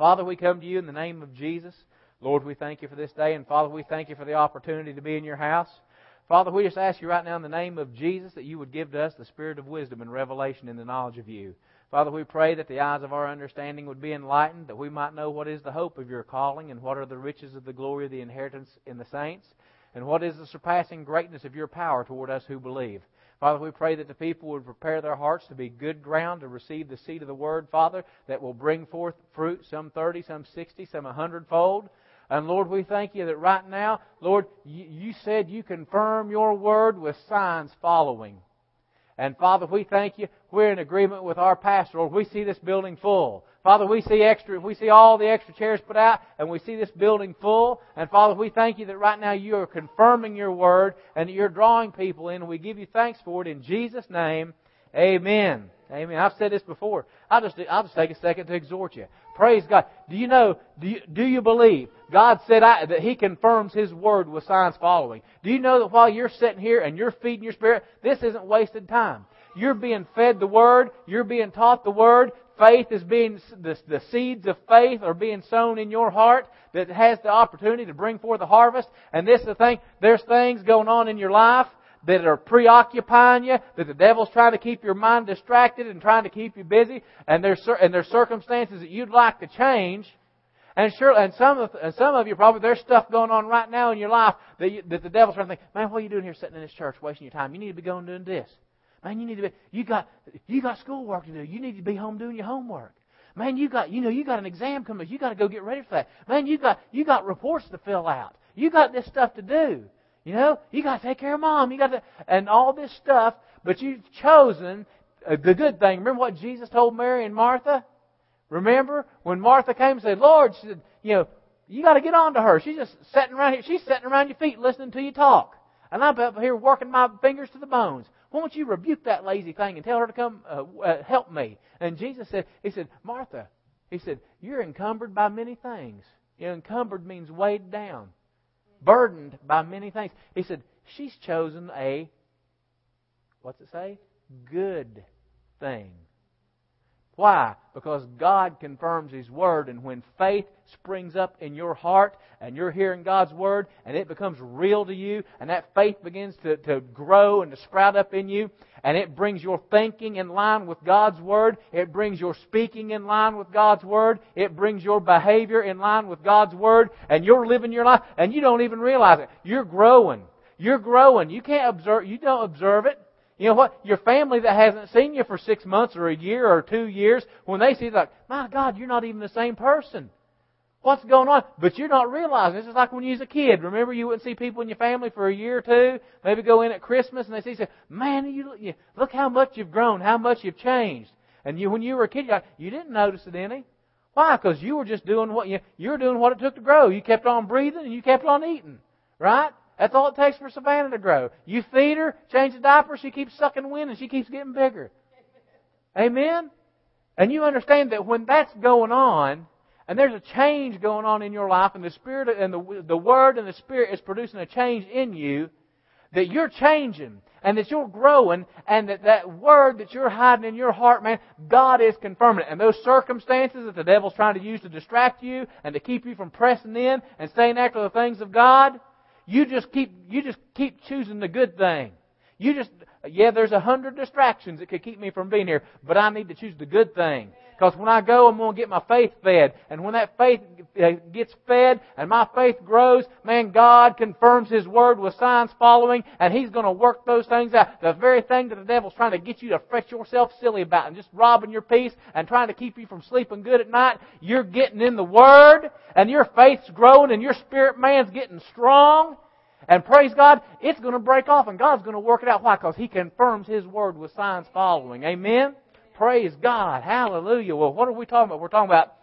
Father, we come to you in the name of Jesus. Lord, we thank you for this day, and Father, we thank you for the opportunity to be in your house. Father, we just ask you right now in the name of Jesus that you would give to us the spirit of wisdom and revelation in the knowledge of you. Father, we pray that the eyes of our understanding would be enlightened, that we might know what is the hope of your calling, and what are the riches of the glory of the inheritance in the saints, and what is the surpassing greatness of your power toward us who believe. Father, we pray that the people would prepare their hearts to be good ground to receive the seed of the word, Father, that will bring forth fruit, some 30, some 60, some a hundredfold. And Lord, we thank you that right now, Lord, you said you confirm your word with signs following. And Father, we thank you. We're in agreement with our pastor. Lord, we see this building full. Father, we see extra, we see all the extra chairs put out, and we see this building full. And Father, we thank you that right now you are confirming your word and that you're drawing people in. We give you thanks for it in Jesus' name. Amen. Amen. I've said this before. I'll just, I'll just take a second to exhort you. Praise God. Do you know, do you, do you believe? God said I, that He confirms His Word with signs following. Do you know that while you're sitting here and you're feeding your spirit, this isn't wasted time? You're being fed the Word. You're being taught the Word. Faith is being, the, the seeds of faith are being sown in your heart that has the opportunity to bring forth a harvest. And this is the thing, there's things going on in your life that are preoccupying you, that the devil's trying to keep your mind distracted and trying to keep you busy, and there's, and there's circumstances that you'd like to change, and sure, and some of, and some of you probably, there's stuff going on right now in your life that, you, that the devil's trying to think, man, what are you doing here sitting in this church wasting your time? You need to be going doing this. Man, you need to be, you got, you got schoolwork to do. You need to be home doing your homework. Man, you got, you know, you got an exam coming. You got to go get ready for that. Man, you got, you got reports to fill out. You got this stuff to do. You know, you got to take care of mom. You got to, and all this stuff. But you've chosen uh, the good thing. Remember what Jesus told Mary and Martha? Remember when Martha came and said, "Lord," she said, "You know, you got to get on to her. She's just sitting around here. She's sitting around your feet listening to you talk, and I'm up here working my fingers to the bones. Why don't you rebuke that lazy thing and tell her to come uh, uh, help me?" And Jesus said, "He said, Martha, he said, you're encumbered by many things. You know, encumbered means weighed down burdened by many things. He said, She's chosen a, what's it say? Good thing. Why? Because God confirms His Word, and when faith springs up in your heart and you're hearing God's Word and it becomes real to you, and that faith begins to, to grow and to sprout up in you, and it brings your thinking in line with God's Word, it brings your speaking in line with God's Word, it brings your behavior in line with God's Word, and you're living your life, and you don't even realize it. You're growing. You're growing. You can't observe, you don't observe it. You know what? Your family that hasn't seen you for six months or a year or two years, when they see you, like, my God, you're not even the same person. What's going on? But you're not realizing. This is like when you was a kid. Remember, you wouldn't see people in your family for a year or two. Maybe go in at Christmas and they see, say, "Man, you, you look how much you've grown, how much you've changed." And you, when you were a kid, you didn't notice it any. Why? Because you were just doing what you you were doing what it took to grow. You kept on breathing and you kept on eating, right? That's all it takes for Savannah to grow. You feed her, change the diaper, she keeps sucking wind and she keeps getting bigger. Amen? And you understand that when that's going on, and there's a change going on in your life, and the Spirit and the, the Word and the Spirit is producing a change in you, that you're changing and that you're growing and that that word that you're hiding in your heart, man, God is confirming it. And those circumstances that the devil's trying to use to distract you and to keep you from pressing in and staying after the things of God, you just keep, you just keep choosing the good thing. You just, yeah, there's a hundred distractions that could keep me from being here, but I need to choose the good thing. Because when I go, I'm going to get my faith fed. And when that faith uh, gets fed and my faith grows, man, God confirms His Word with signs following, and He's going to work those things out. The very thing that the devil's trying to get you to fret yourself silly about and just robbing your peace and trying to keep you from sleeping good at night, you're getting in the Word, and your faith's growing, and your spirit man's getting strong. And praise God, it's going to break off, and God's going to work it out. Why? Because He confirms His Word with signs following. Amen? Praise God. Hallelujah. Well, what are we talking about? We're talking about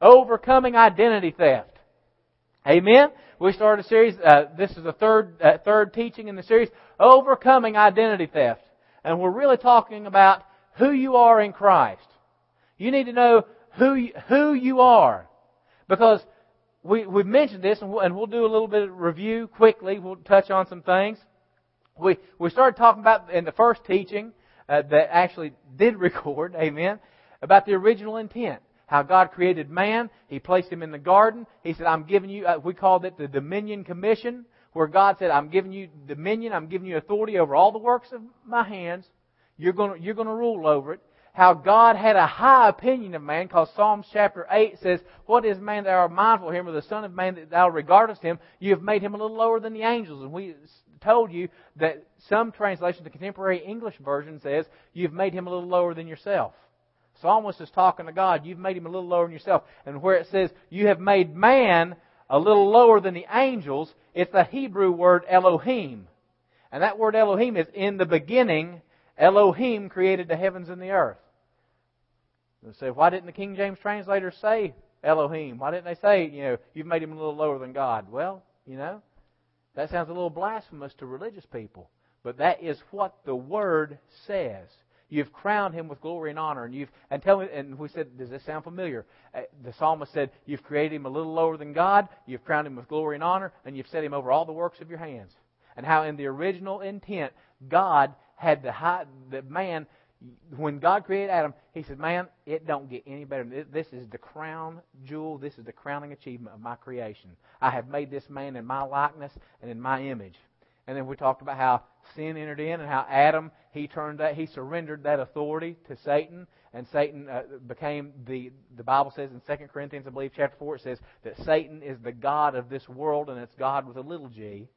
overcoming identity theft. Amen. We started a series. Uh, this is the third uh, third teaching in the series, overcoming identity theft, and we're really talking about who you are in Christ. You need to know who you, who you are, because we we mentioned this, and we'll, and we'll do a little bit of review quickly. We'll touch on some things. We we started talking about in the first teaching uh, that actually did record, amen, about the original intent. how God created man. He placed him in the garden. He said, I'm giving you, uh, we called it the Dominion Commission, where God said, I'm giving you dominion, I'm giving you authority over all the works of my hands. You're to, you're to rule over it. How God had a high opinion of man, because Psalms chapter 8 says, What is man that thou art mindful of him, or the Son of Man that thou regardest him? You have made him a little lower than the angels. And we told you that some translations, the contemporary English version says, You've made him a little lower than yourself. Psalmist is talking to God. You've made him a little lower than yourself. And where it says, You have made man a little lower than the angels, it's the Hebrew word Elohim. And that word Elohim is in the beginning, Elohim created the heavens and the earth. They say, why didn't the King James translators say Elohim? Why didn't they say, you know, you've made him a little lower than God? Well, you know, that sounds a little blasphemous to religious people. But that is what the Word says. You've crowned him with glory and honor, and you've and tell me. And we said, does this sound familiar? Uh, the psalmist said, "You've created him a little lower than God. You've crowned him with glory and honor, and you've set him over all the works of your hands." And how, in the original intent, God had the high, the man. When God created Adam, He said, "Man, it don't get any better. This is the crown jewel. This is the crowning achievement of my creation. I have made this man in my likeness and in my image." And then we talked about how sin entered in and how Adam he turned that he surrendered that authority to Satan and Satan uh, became the the Bible says in 2 Corinthians I believe chapter 4 it says that Satan is the god of this world and it's God with a little g.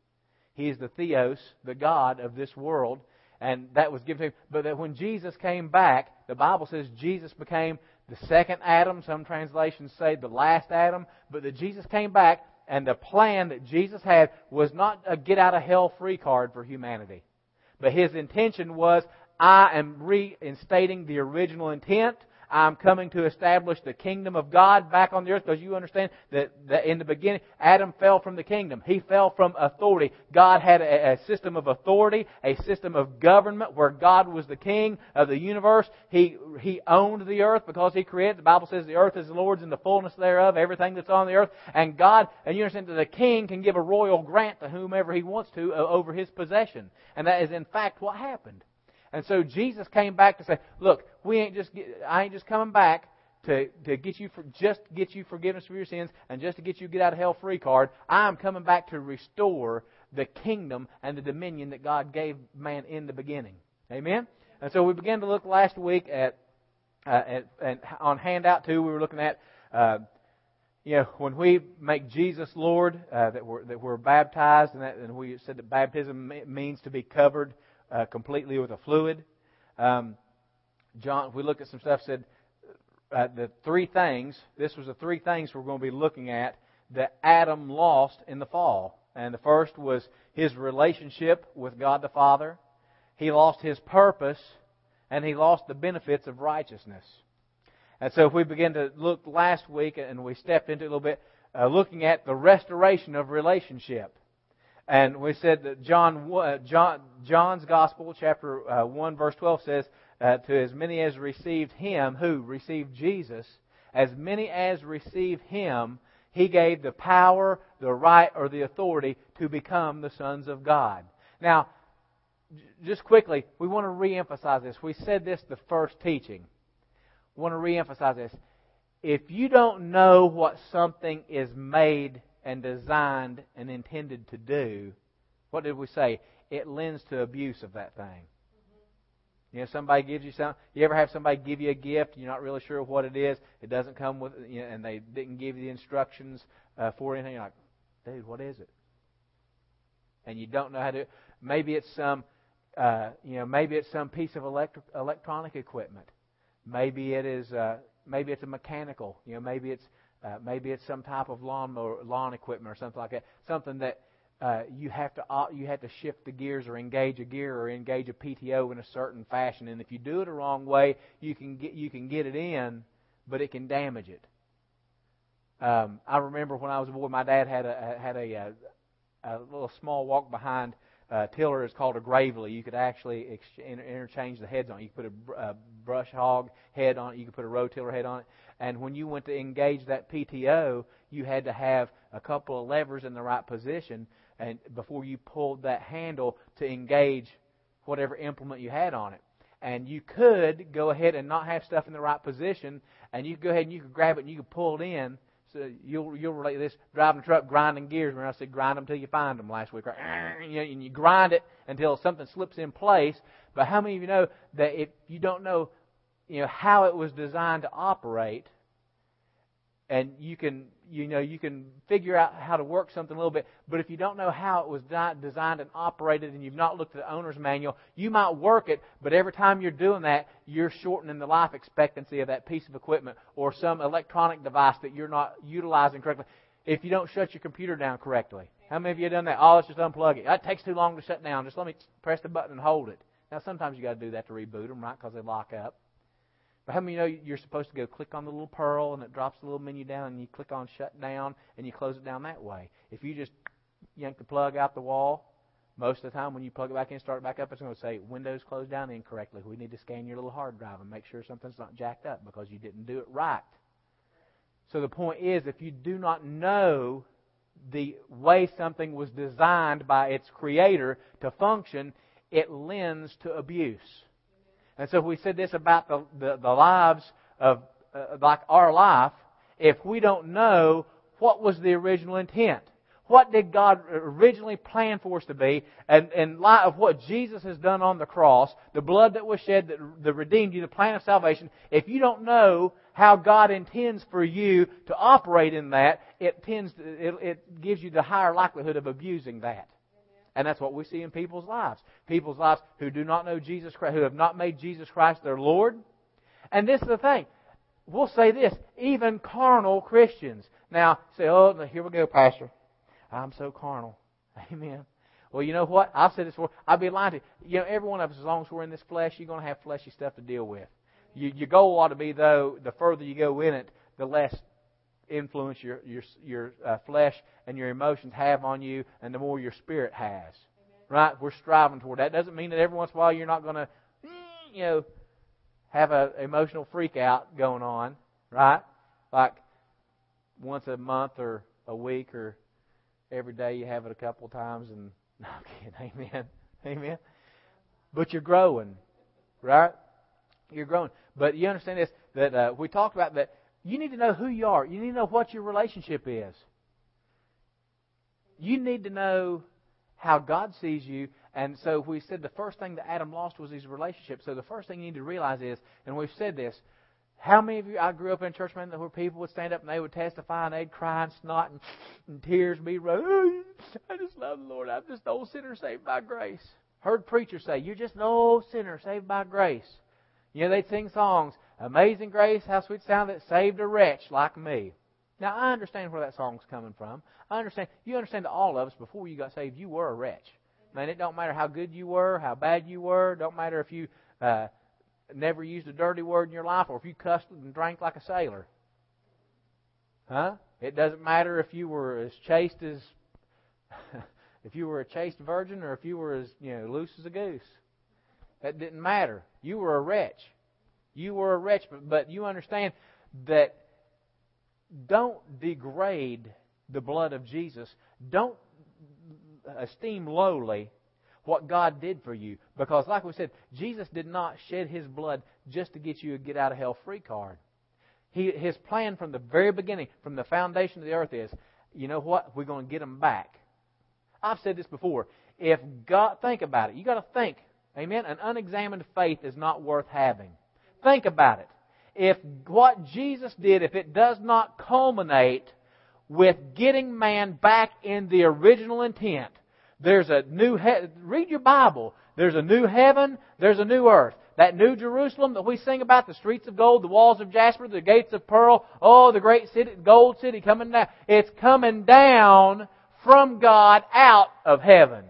He is the theos, the god of this world and that was given to him. But that when Jesus came back the Bible says Jesus became the second Adam. Some translations say the last Adam. But that Jesus came back and the plan that Jesus had was not a get out of hell free card for humanity. But his intention was, I am reinstating the original intent I'm coming to establish the kingdom of God back on the earth because you understand that, that, in the beginning, Adam fell from the kingdom. He fell from authority. God had a, a, system of authority, a system of government where God was the king of the universe. He, he owned the earth because He created. The Bible says the earth is the Lord's and the fullness thereof, everything that's on the earth. And God, and you understand that the king can give a royal grant to whomever he wants to uh, over his possession. And that is in fact what happened. And so Jesus came back to say, look, we ain't just, I ain't just coming back to, to get you for, just get you forgiveness for your sins and just to get you get out of hell free card. I'm coming back to restore the kingdom and the dominion that God gave man in the beginning. Amen? And so we began to look last week at, uh, at on handout two, we were looking at, uh, you know, when we make Jesus Lord, uh, that we're that we're baptized, and, that, and we said that baptism means to be covered uh, completely with a fluid. Um, John, we looked at some stuff, said uh, the three things, this was the three things we're going to be looking at that Adam lost in the fall. And the first was his relationship with God the Father. He lost his purpose, and he lost the benefits of righteousness. And so if we begin to look last week, and we stepped into a little bit, uh, looking at the restoration of relationship. And we said that John, uh, John, John's Gospel, chapter uh, 1, verse 12 says, uh, To as many as received him, who received Jesus, as many as received him, he gave the power, the right, or the authority to become the sons of God. Now, just quickly, we want to reemphasize this. We said this the first teaching. We want to reemphasize this. If you don't know what something is made and designed and intended to do, what did we say? It lends to abuse of that thing. You know, somebody gives you something. You ever have somebody give you a gift? You're not really sure what it is. It doesn't come with, you know, and they didn't give you the instructions uh, for anything. You're like, dude, what is it? And you don't know how to. Maybe it's some, uh, you know, maybe it's some piece of electric, electronic equipment. Maybe it is, uh, maybe it's a mechanical. You know, maybe it's uh, maybe it's some type of lawn mower, lawn equipment or something like that. Something that uh, you have to uh, you have to shift the gears or engage a gear or engage a PTO in a certain fashion. And if you do it the wrong way, you can get you can get it in, but it can damage it. Um, I remember when I was a boy, my dad had a had a, a, a little small walk behind uh, tiller is called a gravely. You could actually ex- interchange the heads on it. You could put a, a brush hog head on it. You could put a row tiller head on it. And when you went to engage that PTO, you had to have a couple of levers in the right position and before you pulled that handle to engage whatever implement you had on it. and you could go ahead and not have stuff in the right position, and you could go ahead and you could grab it and you could pull it in. So you'll you'll relate this driving a truck, grinding gears. When I said grind them till you find them last week, right? And you grind it until something slips in place. But how many of you know that if you don't know, you know how it was designed to operate, and you can you know you can figure out how to work something a little bit but if you don't know how it was designed and operated and you've not looked at the owner's manual you might work it but every time you're doing that you're shortening the life expectancy of that piece of equipment or some electronic device that you're not utilizing correctly if you don't shut your computer down correctly. How many of you have done that? Oh let's just unplug it. That takes too long to shut down. Just let me press the button and hold it. Now sometimes you got to do that to reboot them right because they lock up but how many you know you're supposed to go click on the little pearl and it drops the little menu down and you click on shut down and you close it down that way? If you just yank the plug out the wall, most of the time when you plug it back in, start it back up, it's going to say Windows closed down incorrectly. We need to scan your little hard drive and make sure something's not jacked up because you didn't do it right. So the point is, if you do not know the way something was designed by its creator to function, it lends to abuse. And so if we said this about the, the, the lives of, uh, like our life, if we don't know what was the original intent, what did God originally plan for us to be, and in light of what Jesus has done on the cross, the blood that was shed that, that redeemed you, the plan of salvation, if you don't know how God intends for you to operate in that, it tends to, it, it gives you the higher likelihood of abusing that. And that's what we see in people's lives. People's lives who do not know Jesus Christ, who have not made Jesus Christ their Lord. And this is the thing. We'll say this, even carnal Christians. Now, say, oh, here we go, Pastor. I'm so carnal. Amen. Well, you know what? I've said this before. I'd be lying to you. You know, every one of us, as long as we're in this flesh, you're going to have fleshy stuff to deal with. You, your goal ought to be, though, the further you go in it, the less influence your your your uh, flesh and your emotions have on you, and the more your spirit has. Amen. Right? We're striving toward that. Doesn't mean that every once in a while you're not going to, you know, have an emotional freak out going on, right? Like once a month or a week or every day you have it a couple of times, and no I'm kidding. Amen. Amen. But you're growing, right? You're growing. But you understand this that uh, we talked about that you need to know who you are. You need to know what your relationship is. You need to know how God sees you. And so we said the first thing that Adam lost was his relationship. So the first thing you need to realize is, and we've said this, how many of you, I grew up in a church, man, where people would stand up and they would testify and they'd cry and snot and, and tears be running. I just love the Lord. I'm just an old sinner saved by grace. Heard preachers say, You're just an old sinner saved by grace. You know, they'd sing songs. Amazing grace, how sweet sound that saved a wretch like me. Now, I understand where that song's coming from. I understand. You understand all of us, before you got saved, you were a wretch. Man, it don't matter how good you were, how bad you were. Don't matter if you uh, never used a dirty word in your life or if you cussed and drank like a sailor. Huh? It doesn't matter if you were as chaste as if you were a chaste virgin or if you were as you know loose as a goose. That didn't matter. You were a wretch. You were a wretch, but, but you understand that don't degrade the blood of Jesus. Don't esteem lowly what God did for you. Because, like we said, Jesus did not shed his blood just to get you a get out of hell free card. He, his plan from the very beginning, from the foundation of the earth, is you know what? We're going to get them back. I've said this before. If God, think about it. you got to think. Amen? An unexamined faith is not worth having. Think about it. If what Jesus did, if it does not culminate with getting man back in the original intent, there's a new, he- read your Bible. There's a new heaven, there's a new earth. That new Jerusalem that we sing about, the streets of gold, the walls of jasper, the gates of pearl, oh, the great city, gold city coming down. It's coming down from God out of heaven.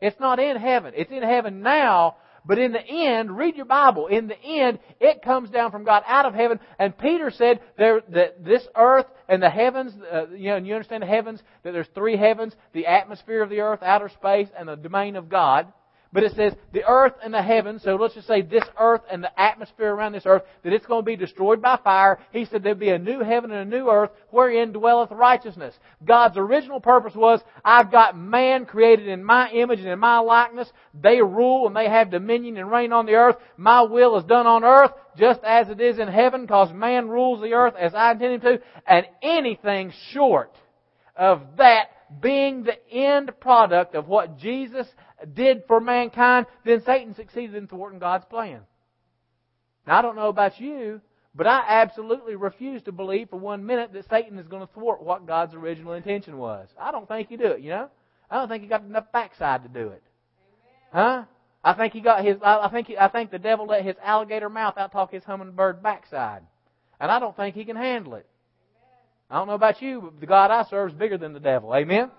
It's not in heaven. It's in heaven now, but in the end, read your Bible. In the end, it comes down from God out of heaven. And Peter said there, that this earth and the heavens, uh, you know, and you understand the heavens, that there's three heavens, the atmosphere of the earth, outer space, and the domain of God. But it says the earth and the heavens, so let's just say this earth and the atmosphere around this earth, that it's going to be destroyed by fire. He said there'll be a new heaven and a new earth wherein dwelleth righteousness. God's original purpose was, I've got man created in my image and in my likeness. They rule and they have dominion and reign on the earth. My will is done on earth just as it is in heaven, because man rules the earth as I intend him to, and anything short of that being the end product of what Jesus did for mankind, then Satan succeeded in thwarting God's plan. Now, I don't know about you, but I absolutely refuse to believe for one minute that Satan is going to thwart what God's original intention was. I don't think he'd do it, you know? I don't think he got enough backside to do it. Huh? I think he got his, I think, I think the devil let his alligator mouth out talk his hummingbird backside. And I don't think he can handle it. I don't know about you, but the God I serve is bigger than the devil. Amen?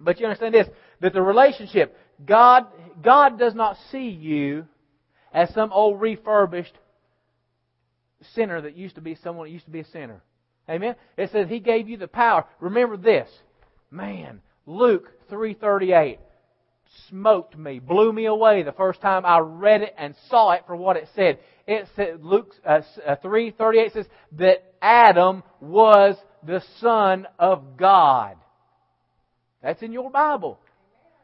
But you understand this, that the relationship, God, God does not see you as some old refurbished sinner that used to be someone that used to be a sinner. Amen? It says He gave you the power. Remember this. Man, Luke 338 smoked me, blew me away the first time I read it and saw it for what it said. It said, Luke uh, 3:38 uh, says that Adam was the son of God. That's in your Bible.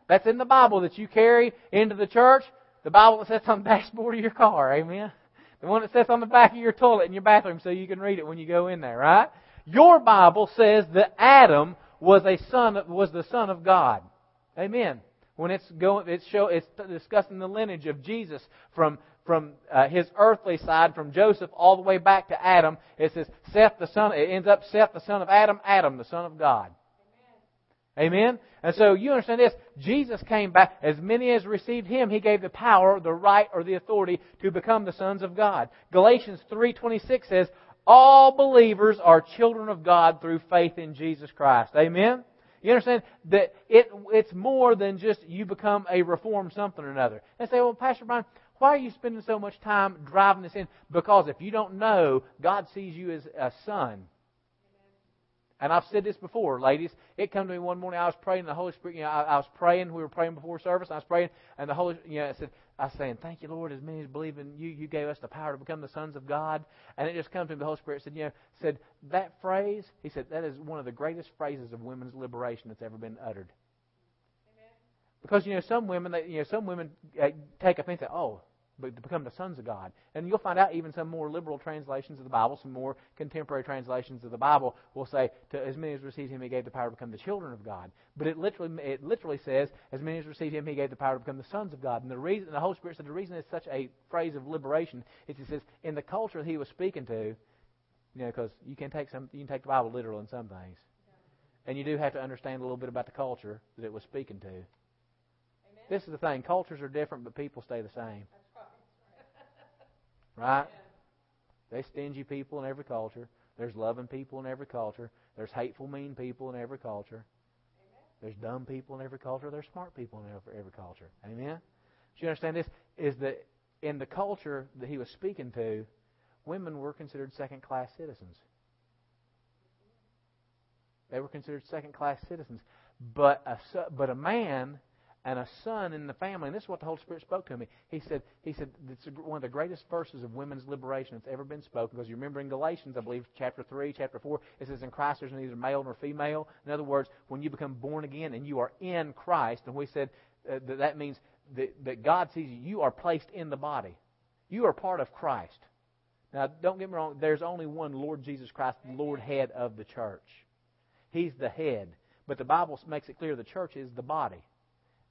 That's in the Bible that you carry into the church. The Bible that sits on the dashboard of your car. Amen. The one that sits on the back of your toilet in your bathroom so you can read it when you go in there, right? Your Bible says that Adam was a son, was the son of God. Amen. When it's going, it's show, it's discussing the lineage of Jesus from from uh, his earthly side, from Joseph all the way back to Adam. It says Seth the son. It ends up Seth the son of Adam, Adam the son of God. Amen? And so you understand this. Jesus came back. As many as received Him, He gave the power, the right, or the authority to become the sons of God. Galatians 3.26 says, All believers are children of God through faith in Jesus Christ. Amen? You understand that it, it's more than just you become a reformed something or another. And say, well, Pastor Bryan, why are you spending so much time driving this in? Because if you don't know, God sees you as a son. And I've said this before, ladies. It came to me one morning. I was praying. The Holy Spirit. You know, I, I was praying. We were praying before service. I was praying, and the Holy. You know, I said, I was saying, "Thank you, Lord, as many as believe in you. You gave us the power to become the sons of God." And it just comes to me. The Holy Spirit said, "You know, said that phrase." He said that is one of the greatest phrases of women's liberation that's ever been uttered. Amen. Because you know, some women, they, you know, some women uh, take offense at, "Oh, to become the sons of God. And you'll find out even some more liberal translations of the Bible, some more contemporary translations of the Bible will say, to as many as received him, he gave the power to become the children of God. But it literally, it literally says, as many as received him, he gave the power to become the sons of God. And the reason, the Holy Spirit said the reason it's such a phrase of liberation is he says, in the culture he was speaking to, you know, because you can take some, you can take the Bible literal in some things. And you do have to understand a little bit about the culture that it was speaking to. Amen. This is the thing. Cultures are different, but people stay the same. Right? There's stingy people in every culture. There's loving people in every culture. There's hateful, mean people in every culture. There's dumb people in every culture. There's smart people in every, culture. Amen? Do you understand this? Is that in the culture that he was speaking to, women were considered second class citizens. They were considered second class citizens. But a, but a man and a son in the family. And this is what the Holy Spirit spoke to me. He said, he said, it's one of the greatest verses of women's liberation that's ever been spoken. Because you remember in Galatians, I believe, chapter 3, chapter 4, it says, in Christ there's neither male nor female. In other words, when you become born again and you are in Christ, and we said uh, that that means that, that God sees you, you are placed in the body. You are part of Christ. Now, don't get me wrong, there's only one Lord Jesus Christ, the Lord head of the church. He's the head. But the Bible makes it clear the church is the body.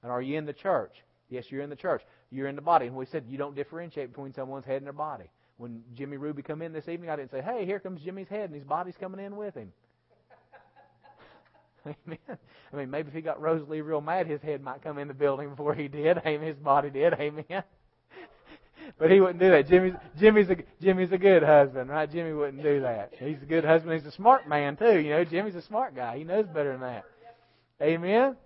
And are you in the church? Yes, you're in the church. You're in the body. And we said you don't differentiate between someone's head and their body. When Jimmy Ruby come in this evening, I didn't say, "Hey, here comes Jimmy's head, and his body's coming in with him." Amen. I mean, maybe if he got Rosalie real mad, his head might come in the building before he did. Amen. His body did. Amen. but he wouldn't do that. Jimmy's Jimmy's a Jimmy's a good husband, right? Jimmy wouldn't do that. He's a good husband. He's a smart man too. You know, Jimmy's a smart guy. He knows better than that. Amen.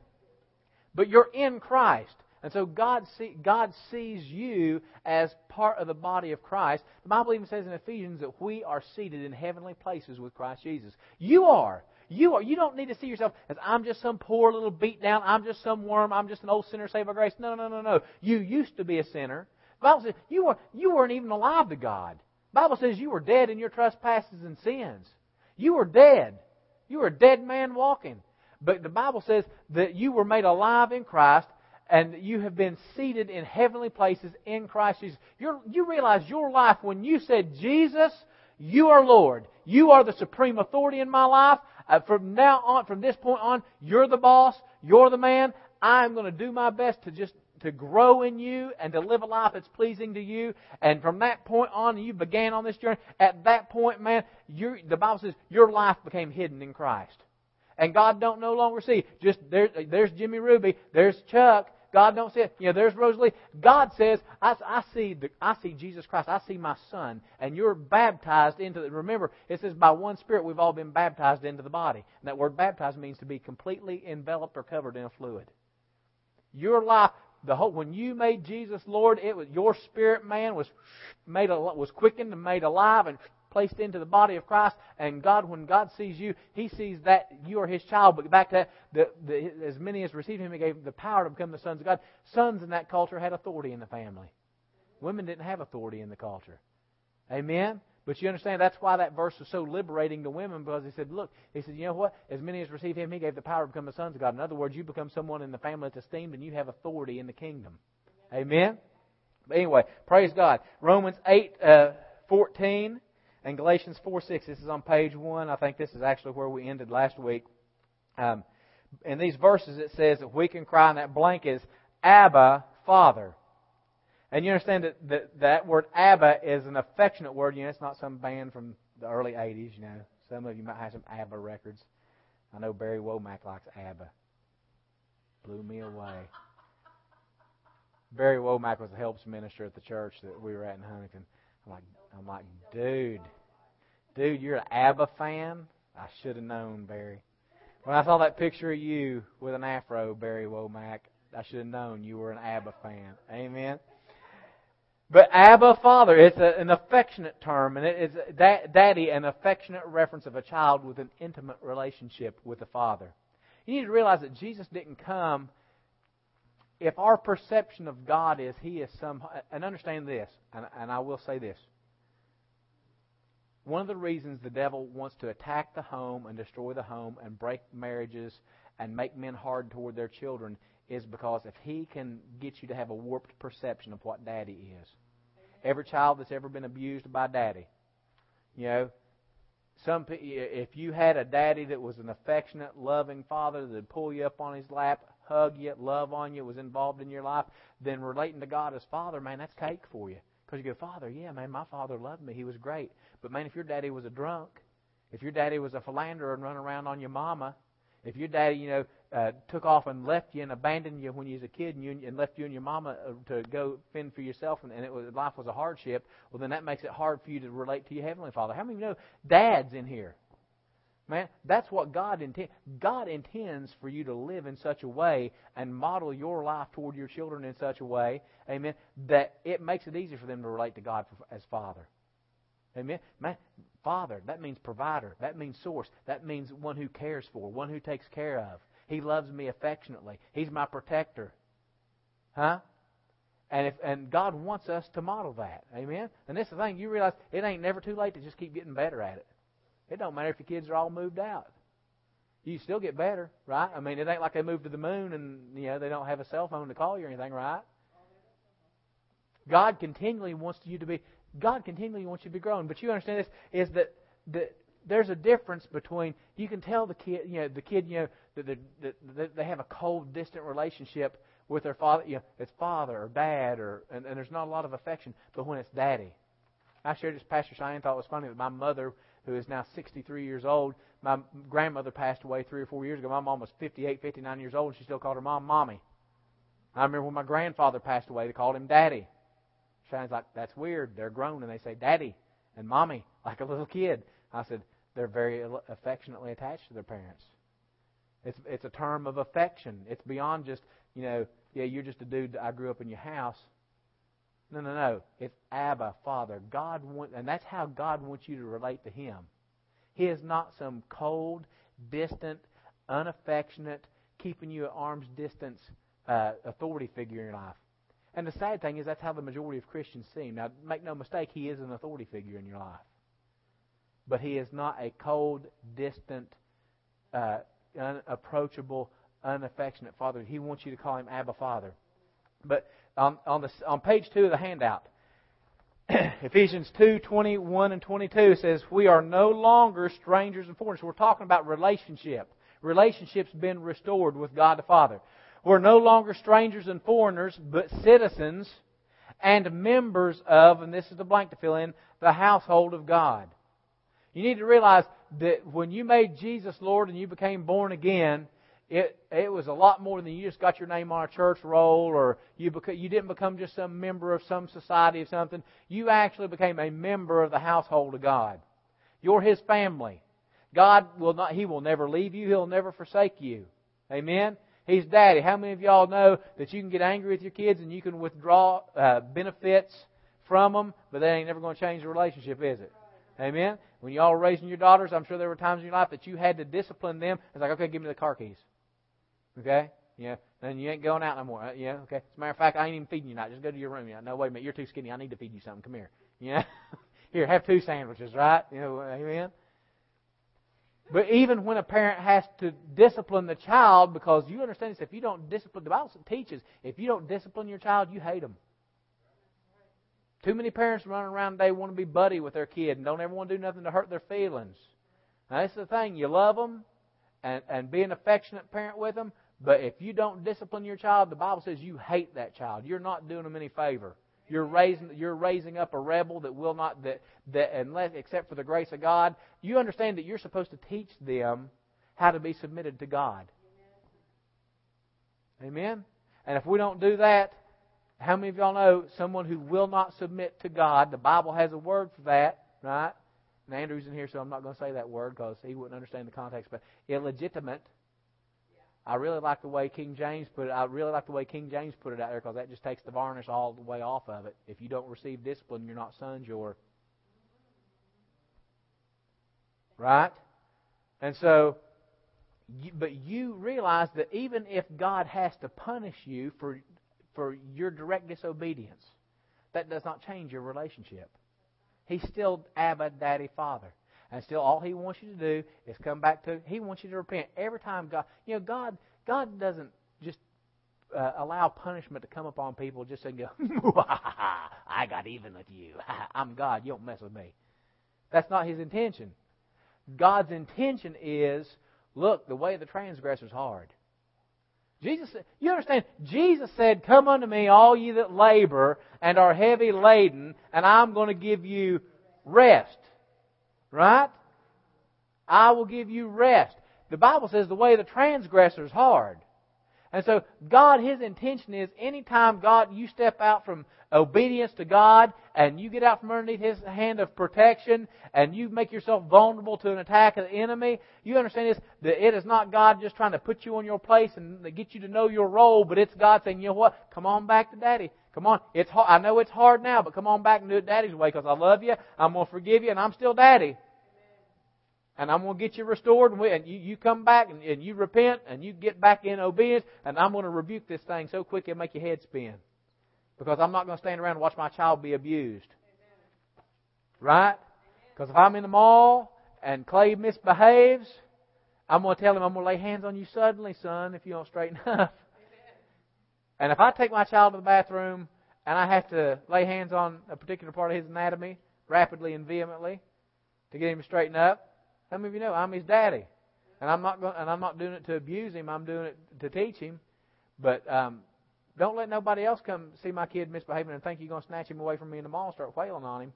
But you're in Christ. And so God, see, God sees you as part of the body of Christ. The Bible even says in Ephesians that we are seated in heavenly places with Christ Jesus. You are. You are. You don't need to see yourself as I'm just some poor little beat down. I'm just some worm. I'm just an old sinner saved by grace. No, no, no, no. You used to be a sinner. The Bible says you were you weren't even alive to God. The Bible says you were dead in your trespasses and sins. You were dead. You were a dead man walking. But the Bible says that you were made alive in Christ and you have been seated in heavenly places in Christ Jesus. You're, you realize your life when you said, Jesus, you are Lord. You are the supreme authority in my life. Uh, from now on, from this point on, you're the boss. You're the man. I'm going to do my best to just to grow in you and to live a life that's pleasing to you. And from that point on, you began on this journey. At that point, man, the Bible says your life became hidden in Christ. And God don't no longer see. Just there, there's Jimmy Ruby, there's Chuck. God don't see it. There's Rosalie. God says, I, I see the, I see Jesus Christ. I see my Son, and you're baptized into. The, remember, it says by one Spirit we've all been baptized into the body. And that word baptized means to be completely enveloped or covered in a fluid. Your life, the whole when you made Jesus Lord, it was your spirit man was made was quickened and made alive and placed into the body of Christ. And God, when God sees you, He sees that you are His child. But back to that, the, the, as many as received Him, He gave the power to become the sons of God. Sons in that culture had authority in the family. Women didn't have authority in the culture. Amen. But you understand that's why that verse was so liberating to women because he said, look, he said, you know what? As many as receive him, he gave the power to become the sons of God. In other words, you become someone in the family that's esteemed and you have authority in the kingdom. Amen. But anyway, praise God. Romans eight uh, fourteen and Galatians four six. This is on page one. I think this is actually where we ended last week. Um, in these verses, it says that we can cry, and that blank is Abba, Father. And you understand that, that that word Abba is an affectionate word. You know, it's not some band from the early 80s, you know. Some of you might have some ABBA records. I know Barry Womack likes ABBA. Blew me away. Barry Womack was a helps minister at the church that we were at in Huntington. I'm like, I'm like, dude, dude, you're an ABBA fan? I should have known, Barry. When I saw that picture of you with an afro, Barry Womack, I should have known you were an ABBA fan. Amen. But Abba, Father, it's a, an affectionate term, and it is da- daddy, an affectionate reference of a child with an intimate relationship with the Father. You need to realize that Jesus didn't come. If our perception of God is He is some, and understand this, and, and I will say this. One of the reasons the devil wants to attack the home and destroy the home and break marriages and make men hard toward their children is because if he can get you to have a warped perception of what daddy is, every child that's ever been abused by daddy. You know, some if you had a daddy that was an affectionate, loving father that'd pull you up on his lap, hug you, love on you, was involved in your life, then relating to God as Father, man, that's cake for you. Because you go, Father, yeah, man, my father loved me. He was great. But man, if your daddy was a drunk, if your daddy was a philanderer and run around on your mama, if your daddy, you know, uh, took off and left you and abandoned you when you was a kid and, you, and left you and your mama uh, to go fend for yourself and, and it was, life was a hardship, well, then that makes it hard for you to relate to your Heavenly Father. How many of you know dads in here? Man, that's what God intends. God intends for you to live in such a way and model your life toward your children in such a way, amen, that it makes it easier for them to relate to God as Father. Amen. Man, Father, that means provider. That means source. That means one who cares for, one who takes care of. He loves me affectionately. He's my protector. Huh? And if and God wants us to model that. Amen? And this is the thing, you realize it ain't never too late to just keep getting better at it. It don't matter if your kids are all moved out. You still get better, right? I mean, it ain't like they moved to the moon and you know they don't have a cell phone to call you or anything, right? God continually wants you to be God continually wants you to be growing. But you understand this is that that there's a difference between you can tell the kid you know the kid you know that, that, that they have a cold distant relationship with their father you know it's father or dad or and, and there's not a lot of affection but when it's daddy I shared this Pastor Cheyenne thought it was funny that my mother who is now 63 years old. My grandmother passed away three or four years ago. My mom was 58 59 years old. And she still called her mom mommy. I remember when my grandfather passed away they called him daddy. Cheyenne's like that's weird. They're grown and they say daddy and mommy like a little kid. I said they're very affectionately attached to their parents. It's it's a term of affection. It's beyond just you know yeah you're just a dude I grew up in your house. No no no. It's Abba Father. God want, and that's how God wants you to relate to Him. He is not some cold, distant, unaffectionate, keeping you at arm's distance uh, authority figure in your life. And the sad thing is that's how the majority of Christians see him. Now, make no mistake, he is an authority figure in your life. But he is not a cold, distant, uh, unapproachable, unaffectionate father. He wants you to call him Abba Father. But on, on, the, on page two of the handout, Ephesians 2 21 and 22 says, We are no longer strangers and foreigners. We're talking about relationship. Relationships been restored with God the Father. We're no longer strangers and foreigners, but citizens and members of, and this is the blank to fill in, the household of God. You need to realize that when you made Jesus Lord and you became born again, it it was a lot more than you just got your name on a church roll or you beca- you didn't become just some member of some society or something. You actually became a member of the household of God. You're His family. God will not. He will never leave you. He'll never forsake you. Amen. He's daddy. How many of y'all know that you can get angry with your kids and you can withdraw uh, benefits from them, but that ain't never going to change the relationship, is it? Amen. When y'all were raising your daughters, I'm sure there were times in your life that you had to discipline them. It's like, okay, give me the car keys. Okay? Yeah. Then you ain't going out no more. Uh, yeah. Okay. As a matter of fact, I ain't even feeding you tonight. Just go to your room. Yeah. No, wait a minute. You're too skinny. I need to feed you something. Come here. Yeah. here, have two sandwiches, right? You know, amen. But even when a parent has to discipline the child, because you understand this, if you don't discipline, the Bible teaches, if you don't discipline your child, you hate them. Too many parents running around today want to be buddy with their kid and don't ever want to do nothing to hurt their feelings. Now, that's the thing. You love them and, and be an affectionate parent with them, but if you don't discipline your child, the Bible says you hate that child. You're not doing them any favor. You're raising, you're raising up a rebel that will not, that, that unless, except for the grace of God, you understand that you're supposed to teach them how to be submitted to God. Amen? And if we don't do that, how many of y'all know someone who will not submit to God? The Bible has a word for that, right? And Andrew's in here, so I'm not going to say that word because he wouldn't understand the context. But illegitimate. I really like the way King James put it. I really like the way King James put it out there because that just takes the varnish all the way off of it. If you don't receive discipline, you're not sons. You're right. And so, but you realize that even if God has to punish you for for your direct disobedience, that does not change your relationship. He's still Abba, Daddy, Father. And still all he wants you to do is come back to he wants you to repent. Every time God you know, God God doesn't just uh, allow punishment to come upon people just and go, I got even with you. I'm God. You don't mess with me. That's not his intention. God's intention is, look, the way of the transgressor is hard. Jesus, you understand? Jesus said, "Come unto me, all ye that labor and are heavy laden, and I'm going to give you rest." Right? I will give you rest. The Bible says the way of the transgressor is hard. And so God, His intention is anytime God, you step out from obedience to God and you get out from underneath His hand of protection and you make yourself vulnerable to an attack of the enemy, you understand this, that it is not God just trying to put you on your place and get you to know your role, but it's God saying, you know what, come on back to Daddy. Come on, it's hard. I know it's hard now, but come on back and do it Daddy's way because I love you, I'm going to forgive you, and I'm still Daddy and I'm going to get you restored, and, we, and you, you come back and, and you repent and you get back in obedience, and I'm going to rebuke this thing so quick it'll make your head spin. Because I'm not going to stand around and watch my child be abused. Right? Because if I'm in the mall and Clay misbehaves, I'm going to tell him I'm going to lay hands on you suddenly, son, if you don't straighten up. And if I take my child to the bathroom and I have to lay hands on a particular part of his anatomy rapidly and vehemently to get him to straighten up, how many of you know I'm his daddy? And I'm not going, and I'm not doing it to abuse him. I'm doing it to teach him. But um, don't let nobody else come see my kid misbehaving and think you're going to snatch him away from me in the mall and start wailing on him.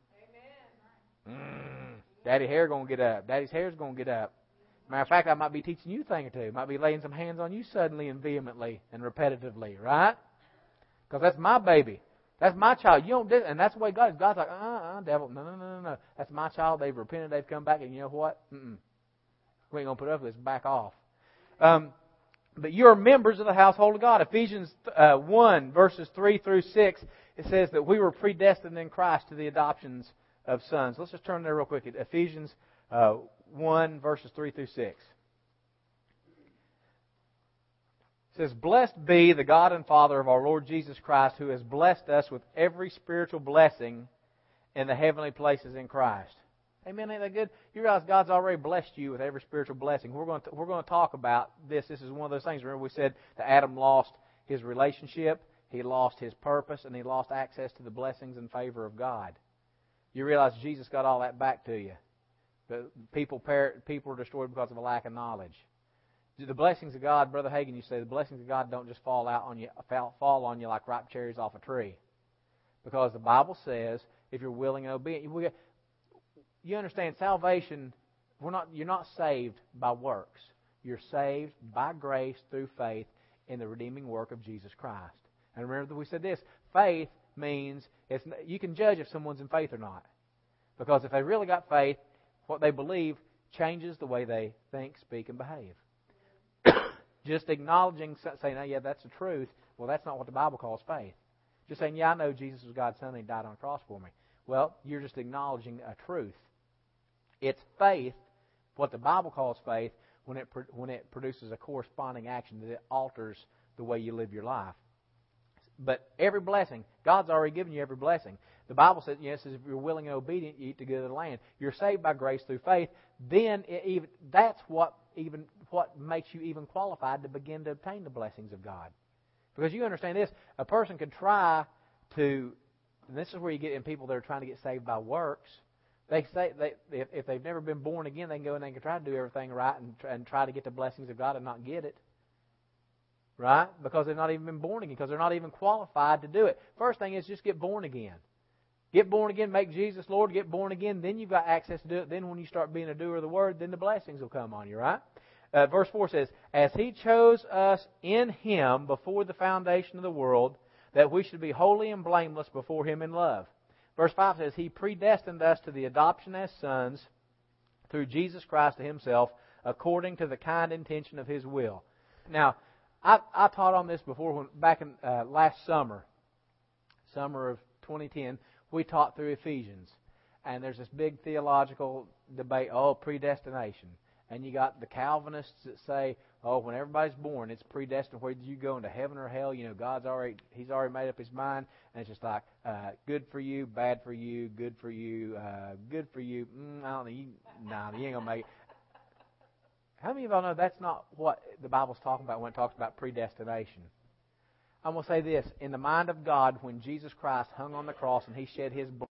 Amen. Mm, Daddy hair going to get up. Daddy's hair's going to get up. Matter of fact, I might be teaching you a thing or two. Might be laying some hands on you suddenly and vehemently and repetitively, right? Because that's my baby. That's my child. You don't do, and that's the way God is. God's like, uh, uh, devil, no, no, no, no, no. That's my child. They've repented. They've come back, and you know what? Mm-mm. We ain't gonna put up with this. Back off. Um, but you are members of the household of God. Ephesians uh, one verses three through six. It says that we were predestined in Christ to the adoptions of sons. Let's just turn there real quick. Ephesians uh, one verses three through six. says, Blessed be the God and Father of our Lord Jesus Christ, who has blessed us with every spiritual blessing in the heavenly places in Christ. Amen. Ain't that good? You realize God's already blessed you with every spiritual blessing. We're going to, we're going to talk about this. This is one of those things. Remember, we said that Adam lost his relationship, he lost his purpose, and he lost access to the blessings and favor of God. You realize Jesus got all that back to you. People, people are destroyed because of a lack of knowledge. The blessings of God, Brother Hagin, you say the blessings of God don't just fall out on you, fall on you like ripe cherries off a tree, because the Bible says if you're willing and obedient, you understand salvation. We're not. You're not saved by works. You're saved by grace through faith in the redeeming work of Jesus Christ. And remember that we said this: faith means you can judge if someone's in faith or not, because if they really got faith, what they believe changes the way they think, speak, and behave just acknowledging, saying, oh, yeah, that's the truth. Well, that's not what the Bible calls faith. Just saying, yeah, I know Jesus was God's Son and He died on the cross for me. Well, you're just acknowledging a truth. It's faith, what the Bible calls faith, when it, when it produces a corresponding action that it alters the way you live your life. But every blessing, God's already given you every blessing. The Bible says, yes, if you're willing and obedient, you eat the good of the land. You're saved by grace through faith. Then even that's what even what makes you even qualified to begin to obtain the blessings of God. Because you understand this, a person can try to, and this is where you get in people that are trying to get saved by works. They say they, if, if they've never been born again, they can go and they can try to do everything right and, and try to get the blessings of God and not get it. Right? Because they've not even been born again, because they're not even qualified to do it. First thing is just get born again. Get born again, make Jesus Lord, get born again, then you've got access to do it. Then when you start being a doer of the word, then the blessings will come on you, right? uh, verse 4 says, As he chose us in him before the foundation of the world, that we should be holy and blameless before him in love. Verse 5 says, He predestined us to the adoption as sons through Jesus Christ to himself, according to the kind intention of his will. Now, I, I taught on this before when back in uh, last summer, summer of 2010, we taught through Ephesians. And there's this big theological debate, oh, predestination and you got the Calvinists that say, "Oh, when everybody's born, it's predestined. Whether you go into heaven or hell, you know, God's already He's already made up His mind, and it's just like uh, good for you, bad for you, good for you, uh, good for you. Mm, I don't know. You, nah, you ain't gonna make it. How many of y'all know that's not what the Bible's talking about when it talks about predestination? I'm going to say this. In the mind of God, when Jesus Christ hung on the cross and He shed His blood,